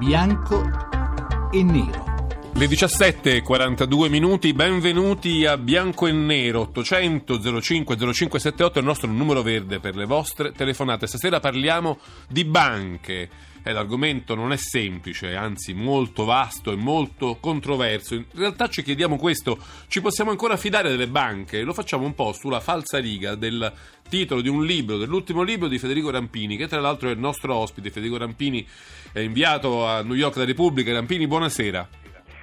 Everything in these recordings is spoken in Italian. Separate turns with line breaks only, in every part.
bianco e nero.
Le 17.42 minuti, benvenuti a Bianco e Nero 800 05 0578 è il nostro numero verde per le vostre telefonate. Stasera parliamo di banche. Eh, l'argomento non è semplice, anzi molto vasto e molto controverso. In realtà ci chiediamo questo, ci possiamo ancora fidare delle banche? Lo facciamo un po' sulla falsa riga del titolo di un libro, dell'ultimo libro di Federico Rampini, che tra l'altro è il nostro ospite. Federico Rampini è inviato a New York da Repubblica. Rampini, buonasera.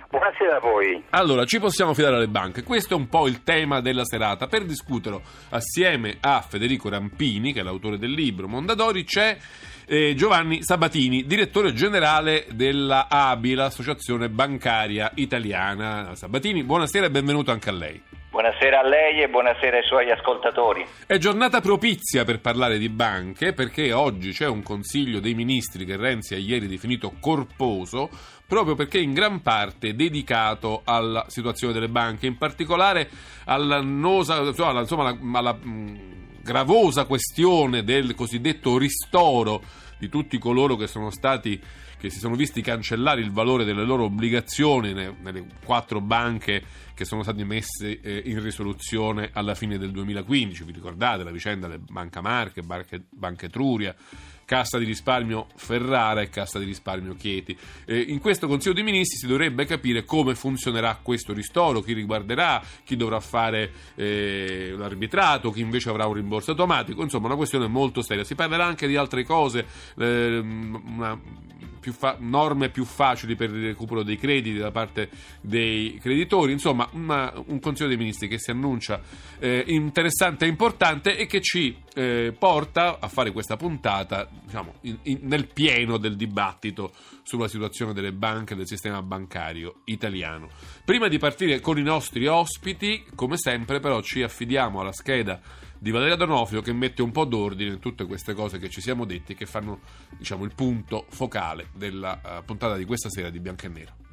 Buonasera a voi.
Allora, ci possiamo fidare alle banche? Questo è un po' il tema della serata. Per discuterlo assieme a Federico Rampini, che è l'autore del libro Mondadori, c'è eh, Giovanni Sabatini, direttore generale della ABI, l'Associazione Bancaria Italiana. Sabatini, buonasera e benvenuto anche a lei.
Buonasera a lei e buonasera ai suoi ascoltatori.
È giornata propizia per parlare di banche perché oggi c'è un Consiglio dei Ministri che Renzi ha ieri definito corposo proprio perché in gran parte dedicato alla situazione delle banche, in particolare all'annosa, insomma, alla, alla mh, gravosa questione del cosiddetto ristoro di tutti coloro che sono stati che si sono visti cancellare il valore delle loro obbligazioni nelle quattro banche che sono state messe eh, in risoluzione alla fine del 2015. Vi ricordate la vicenda delle Banca Marche, Banca, Etruria, Cassa di risparmio Ferrara e Cassa di risparmio Chieti. Eh, in questo Consiglio dei Ministri si dovrebbe capire come funzionerà questo ristoro, chi riguarderà, chi dovrà fare eh, l'arbitrato, chi invece avrà un rimborso automatico, insomma una questione molto seria. Si parlerà anche di altre cose, eh, una più fa- norme più facili per il recupero dei crediti da parte dei creditori, insomma una, un Consiglio dei Ministri che si annuncia eh, interessante e importante e che ci eh, porta a fare questa puntata diciamo, in, in, nel pieno del dibattito sulla situazione delle banche e del sistema bancario italiano. Prima di partire con i nostri ospiti, come sempre però ci affidiamo alla scheda di Valeria Donofrio che mette un po' d'ordine in tutte queste cose che ci siamo detti che fanno diciamo, il punto focale della uh, puntata di questa sera di Bianco e Nero.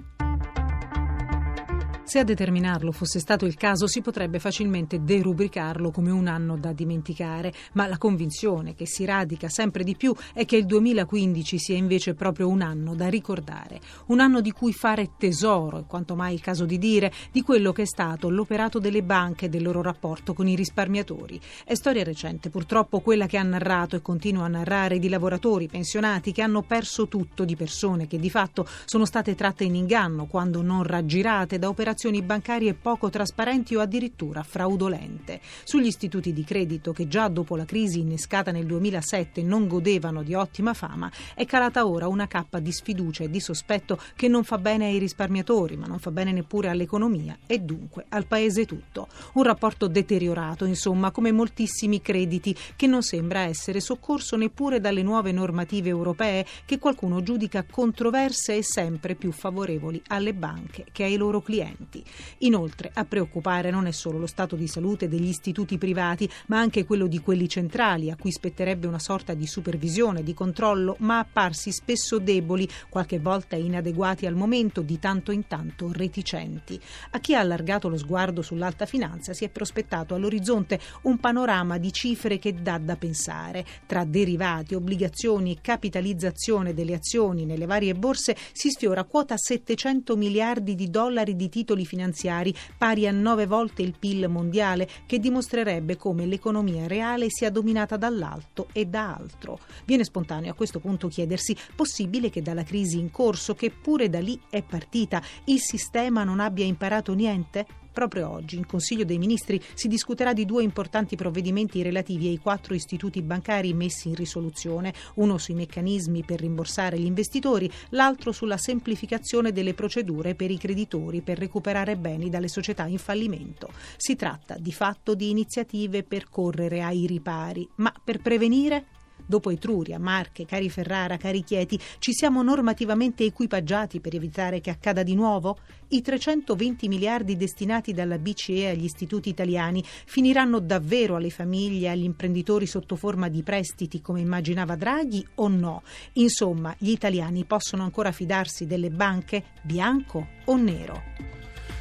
Se a determinarlo fosse stato il caso, si potrebbe facilmente derubricarlo come un anno da dimenticare, ma la convinzione che si radica sempre di più è che il 2015 sia invece proprio un anno da ricordare, un anno di cui fare tesoro, è quanto mai il caso di dire, di quello che è stato l'operato delle banche e del loro rapporto con i risparmiatori. È storia recente, purtroppo quella che ha narrato e continua a narrare di lavoratori pensionati che hanno perso tutto, di persone che di fatto sono state tratte in inganno quando non raggirate da operazioni operazioni bancarie poco trasparenti o addirittura fraudolente. Sugli istituti di credito che già dopo la crisi innescata nel 2007 non godevano di ottima fama, è calata ora una cappa di sfiducia e di sospetto che non fa bene ai risparmiatori, ma non fa bene neppure all'economia e dunque al paese tutto. Un rapporto deteriorato, insomma, come moltissimi crediti che non sembra essere soccorso neppure dalle nuove normative europee che qualcuno giudica controverse e sempre più favorevoli alle banche che ai loro clienti pazienti. Inoltre, a preoccupare non è solo lo stato di salute degli istituti privati, ma anche quello di quelli centrali, a cui spetterebbe una sorta di supervisione, di controllo, ma apparsi spesso deboli, qualche volta inadeguati al momento, di tanto in tanto reticenti. A chi ha allargato lo sguardo sull'alta finanza si è prospettato all'orizzonte un panorama di cifre che dà da pensare. Tra derivati, obbligazioni e capitalizzazione delle azioni nelle varie borse si sfiora quota 700 miliardi di dollari di titoli titoli finanziari pari a nove volte il PIL mondiale, che dimostrerebbe come l'economia reale sia dominata dall'alto e da altro. Viene spontaneo a questo punto chiedersi: possibile che dalla crisi in corso, che pure da lì è partita, il sistema non abbia imparato niente? Proprio oggi in Consiglio dei Ministri si discuterà di due importanti provvedimenti relativi ai quattro istituti bancari messi in risoluzione, uno sui meccanismi per rimborsare gli investitori, l'altro sulla semplificazione delle procedure per i creditori per recuperare beni dalle società in fallimento. Si tratta di fatto di iniziative per correre ai ripari, ma per prevenire Dopo Etruria, Marche, Cari Ferrara, Cari Chieti, ci siamo normativamente equipaggiati per evitare che accada di nuovo? I 320 miliardi destinati dalla BCE agli istituti italiani finiranno davvero alle famiglie e agli imprenditori sotto forma di prestiti come immaginava Draghi o no? Insomma, gli italiani possono ancora fidarsi delle banche bianco o nero?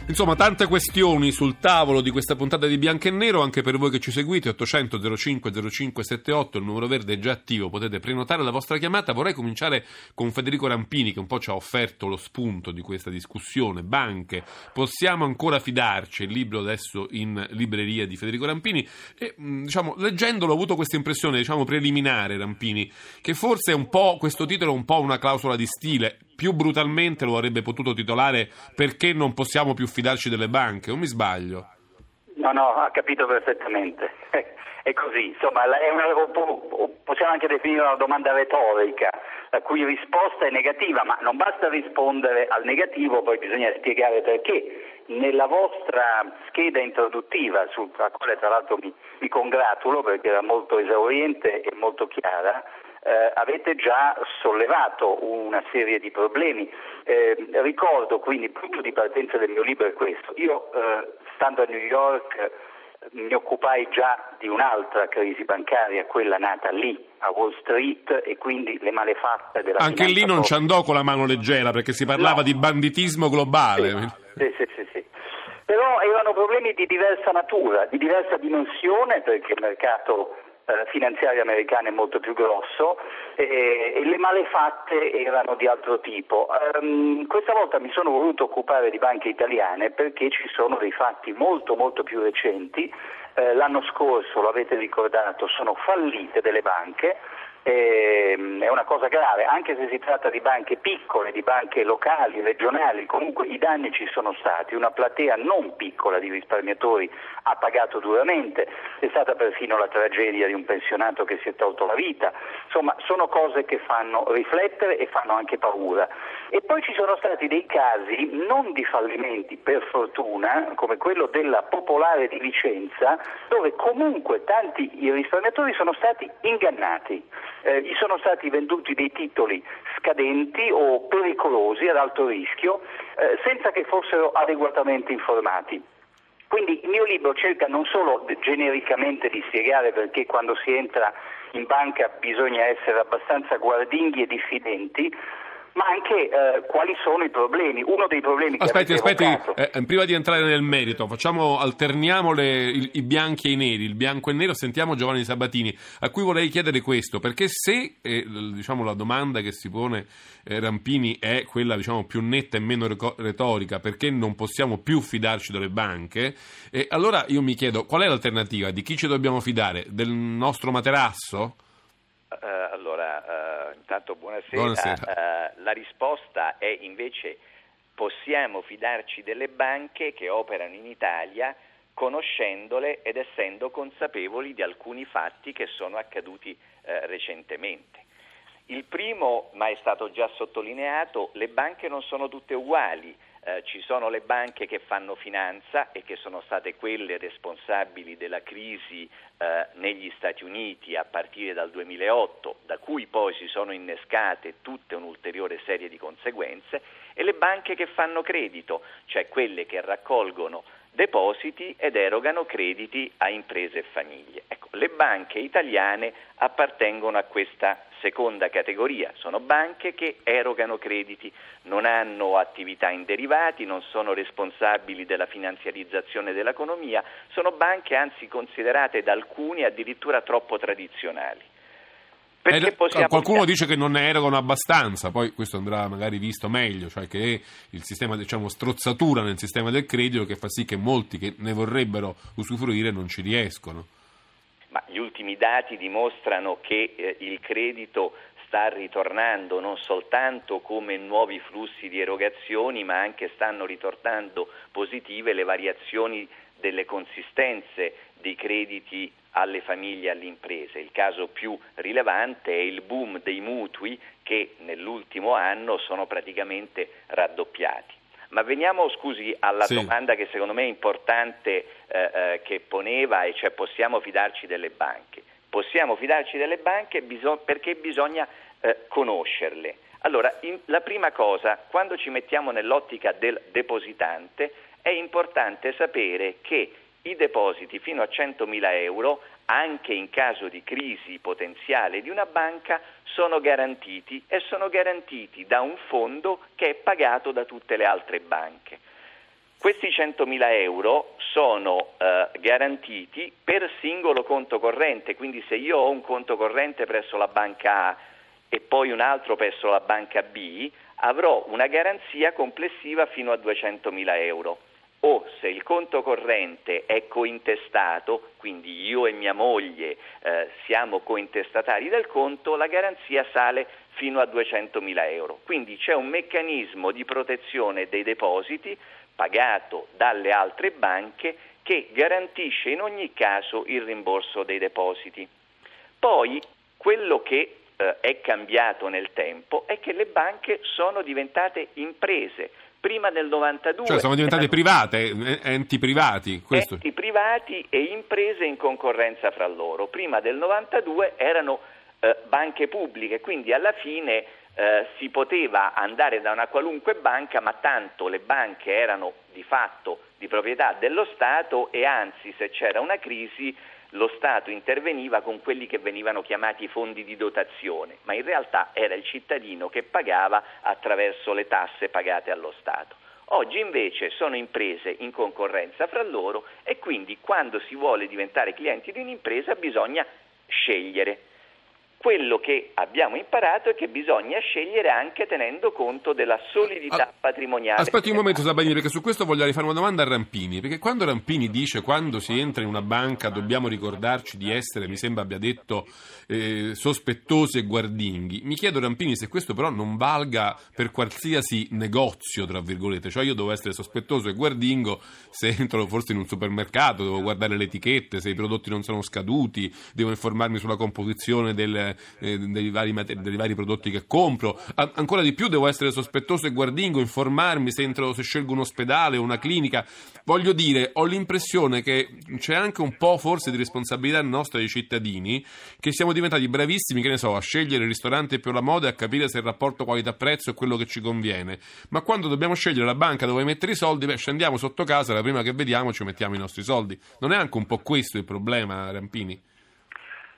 Insomma, tante questioni sul tavolo di questa puntata di Bianco e Nero, anche per voi che ci seguite, 800 05 0578, il numero verde è già attivo, potete prenotare la vostra chiamata. Vorrei cominciare con Federico Rampini che un po' ci ha offerto lo spunto di questa discussione. Banche, possiamo ancora fidarci? Il libro adesso in libreria di Federico Rampini e diciamo, leggendolo ho avuto questa impressione, diciamo, preliminare Rampini, che forse è un po' questo titolo è un po' una clausola di stile più brutalmente lo avrebbe potuto titolare perché non possiamo più fidarci delle banche, o mi sbaglio?
No, no, ha capito perfettamente. È così, insomma, è una, possiamo anche definire una domanda retorica, la cui risposta è negativa, ma non basta rispondere al negativo, poi bisogna spiegare perché. Nella vostra scheda introduttiva, sulla quale tra l'altro mi, mi congratulo perché era molto esauriente e molto chiara, eh, avete già sollevato una serie di problemi. Eh, ricordo quindi il punto di partenza del mio libro è questo. Io eh, stando a New York mi occupai già di un'altra crisi bancaria, quella nata lì a Wall Street e quindi le malefatte della
Anche lì non ci andò con la mano leggera perché si parlava
no.
di banditismo globale.
Sì, sì, sì, sì. Però erano problemi di diversa natura, di diversa dimensione perché il mercato eh, finanziario americano è molto più grosso e, e, le malefatte erano di altro tipo. Um, questa volta mi sono voluto occupare di banche italiane perché ci sono dei fatti molto molto più recenti. Eh, l'anno scorso, lo avete ricordato, sono fallite delle banche è una cosa grave, anche se si tratta di banche piccole, di banche locali, regionali, comunque i danni ci sono stati, una platea non piccola di risparmiatori ha pagato duramente, è stata perfino la tragedia di un pensionato che si è tolto la vita, insomma sono cose che fanno riflettere e fanno anche paura. E poi ci sono stati dei casi non di fallimenti, per fortuna, come quello della Popolare di Vicenza, dove comunque tanti risparmiatori sono stati ingannati eh, gli sono stati venduti dei titoli scadenti o pericolosi ad alto rischio eh, senza che fossero adeguatamente informati. Quindi il mio libro cerca non solo genericamente di spiegare perché quando si entra in banca bisogna essere abbastanza guardinghi e diffidenti, ma anche eh, quali sono i problemi. Uno dei problemi che
aspetti, aspetti,
eh,
eh, prima di entrare nel merito, facciamo, alterniamo le, i, i, bianchi e i neri, il bianco e il nero, sentiamo Giovanni Sabatini, a cui vorrei chiedere questo, perché se eh, diciamo, la domanda che si pone eh, Rampini è quella diciamo, più netta e meno retorica, perché non possiamo più fidarci delle banche, allora io mi chiedo qual è l'alternativa, di chi ci dobbiamo fidare, del nostro materasso?
Uh, allora, uh, intanto buonasera.
buonasera.
Uh, la risposta è invece possiamo fidarci delle banche che operano in Italia conoscendole ed essendo consapevoli di alcuni fatti che sono accaduti recentemente. Il primo, ma è stato già sottolineato, le banche non sono tutte uguali. Eh, ci sono le banche che fanno finanza e che sono state quelle responsabili della crisi eh, negli Stati Uniti a partire dal 2008, da cui poi si sono innescate tutte un'ulteriore serie di conseguenze, e le banche che fanno credito, cioè quelle che raccolgono depositi ed erogano crediti a imprese e famiglie. Le banche italiane appartengono a questa seconda categoria, sono banche che erogano crediti, non hanno attività in derivati, non sono responsabili della finanziarizzazione dell'economia, sono banche anzi considerate da alcuni addirittura troppo tradizionali.
Eh, qualcuno dice che non ne erogano abbastanza, poi questo andrà magari visto meglio, cioè che il sistema, diciamo, strozzatura nel sistema del credito che fa sì che molti che ne vorrebbero usufruire non ci riescono.
Ma gli ultimi dati dimostrano che eh, il credito sta ritornando non soltanto come nuovi flussi di erogazioni, ma anche stanno ritornando positive le variazioni delle consistenze dei crediti alle famiglie e alle imprese. Il caso più rilevante è il boom dei mutui che nell'ultimo anno sono praticamente raddoppiati. Ma veniamo, scusi, alla sì. domanda che secondo me è importante eh, eh, che poneva, e cioè possiamo fidarci delle banche. Possiamo fidarci delle banche perché bisogna eh, conoscerle. Allora, in, la prima cosa, quando ci mettiamo nell'ottica del depositante, è importante sapere che i depositi fino a 100.000 euro, anche in caso di crisi potenziale di una banca, sono garantiti e sono garantiti da un fondo che è pagato da tutte le altre banche. Questi 100.000 euro sono eh, garantiti per singolo conto corrente, quindi se io ho un conto corrente presso la banca A e poi un altro presso la banca B, avrò una garanzia complessiva fino a 200.000 euro. Se il conto corrente è cointestato, quindi io e mia moglie eh, siamo cointestatari del conto, la garanzia sale fino a 200.000 euro. Quindi c'è un meccanismo di protezione dei depositi pagato dalle altre banche che garantisce in ogni caso il rimborso dei depositi. Poi quello che eh, è cambiato nel tempo è che le banche sono diventate imprese. Prima del 92
cioè sono diventate private, eh, enti privati. Questo.
Enti privati e imprese in concorrenza fra loro. Prima del 92 erano eh, banche pubbliche, quindi alla fine eh, si poteva andare da una qualunque banca, ma tanto le banche erano di fatto di proprietà dello Stato e anzi se c'era una crisi lo Stato interveniva con quelli che venivano chiamati fondi di dotazione, ma in realtà era il cittadino che pagava attraverso le tasse pagate allo Stato. Oggi invece sono imprese in concorrenza fra loro e quindi quando si vuole diventare clienti di un'impresa bisogna scegliere quello che abbiamo imparato è che bisogna scegliere anche tenendo conto della solidità ah, patrimoniale.
Aspetti un momento Sabanini perché su questo voglio fare una domanda a Rampini, perché quando Rampini dice quando si entra in una banca dobbiamo ricordarci di essere, mi sembra abbia detto, eh, sospettosi e guardinghi, mi chiedo Rampini se questo però non valga per qualsiasi negozio, tra virgolette, cioè io devo essere sospettoso e guardingo se entro forse in un supermercato, devo guardare le etichette, se i prodotti non sono scaduti, devo informarmi sulla composizione del dei, vari mater- dei, vari prodotti che compro. Ancora di più devo essere sospettoso e guardingo, informarmi se, entro, se scelgo un ospedale o una clinica. Voglio dire, ho l'impressione che c'è anche un po' forse di responsabilità nostra dei cittadini che siamo diventati bravissimi, che ne so, a scegliere il ristorante più alla moda e a capire se il rapporto qualità-prezzo è quello che ci conviene. Ma quando dobbiamo scegliere la banca dove mettere i soldi, beh, scendiamo sotto casa, la prima che vediamo ci mettiamo i nostri soldi. Non è anche un po' questo il problema, Rampini?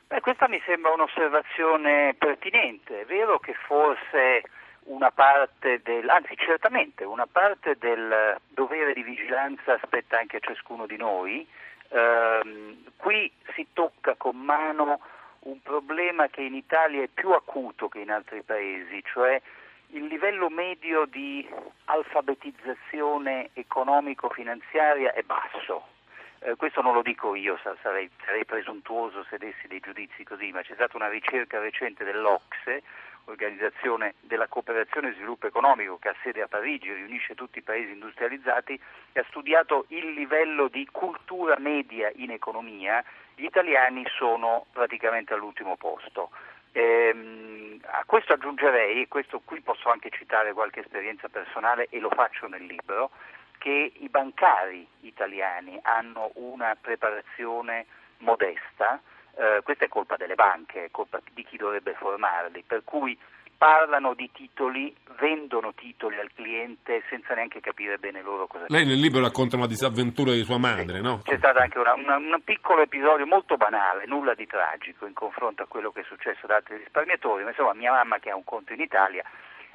Beh, questa mi sembra un'osservazione pertinente. È vero che forse una parte del, anzi certamente una parte del dovere di vigilanza spetta anche a ciascuno di noi. Eh, qui si tocca con mano un problema che in Italia è più acuto che in altri paesi, cioè il livello medio di alfabetizzazione economico-finanziaria è basso eh, questo non lo dico io, sarei, sarei, presuntuoso se dessi dei giudizi così, ma c'è stata una ricerca recente dell'Ocse, Organizzazione della Cooperazione e Sviluppo Economico, che ha sede a Parigi, riunisce tutti i paesi industrializzati, e ha studiato il livello di cultura media in economia. Gli italiani sono praticamente all'ultimo posto. Ehm, a questo aggiungerei, e questo qui posso anche citare qualche esperienza personale e lo faccio nel libro, che i bancari italiani hanno una preparazione modesta, eh, questa è colpa delle banche, è colpa di chi dovrebbe formarli, per cui parlano di titoli, vendono titoli al cliente senza neanche capire bene loro cosa
Lei nel libro racconta una disavventura di sua madre,
sì.
no?
C'è stato anche una, una, un piccolo episodio molto banale, nulla di tragico in confronto a quello che è successo ad altri risparmiatori, ma insomma mia mamma che ha un conto in Italia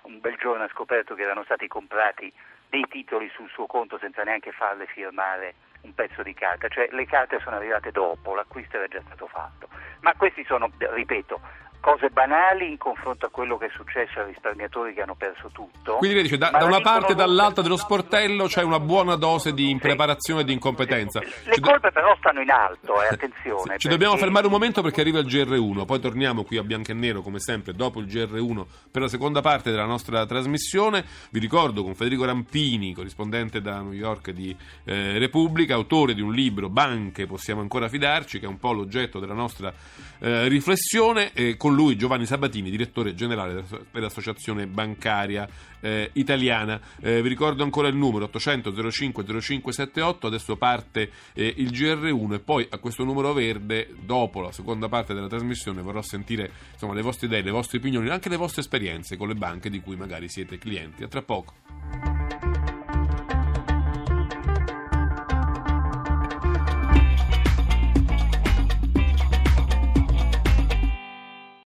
un bel giorno ha scoperto che erano stati comprati dei titoli sul suo conto senza neanche farle firmare un pezzo di carta, cioè le carte sono arrivate dopo, l'acquisto era già stato fatto. Ma questi sono, ripeto, cose banali in confronto a quello che è successo ai risparmiatori che hanno perso tutto.
Quindi vedi, cioè, da, da una parte e dall'altra dello sportello c'è una buona dose di impreparazione e di incompetenza.
Le colpe però stanno in alto, eh, attenzione.
Ci perché... dobbiamo fermare un momento perché arriva il GR1, poi torniamo qui a bianco e nero come sempre dopo il GR1 per la seconda parte della nostra trasmissione. Vi ricordo con Federico Rampini, corrispondente da New York di eh, Repubblica, autore di un libro Banche possiamo ancora fidarci, che è un po' l'oggetto della nostra eh, riflessione. Eh, con lui Giovanni Sabatini, direttore generale dell'Associazione Bancaria eh, Italiana. Eh, vi ricordo ancora il numero 800 05 0578, adesso parte eh, il GR1 e poi a questo numero verde, dopo la seconda parte della trasmissione, vorrò sentire insomma, le vostre idee, le vostre opinioni, anche le vostre esperienze con le banche di cui magari siete clienti. A tra poco.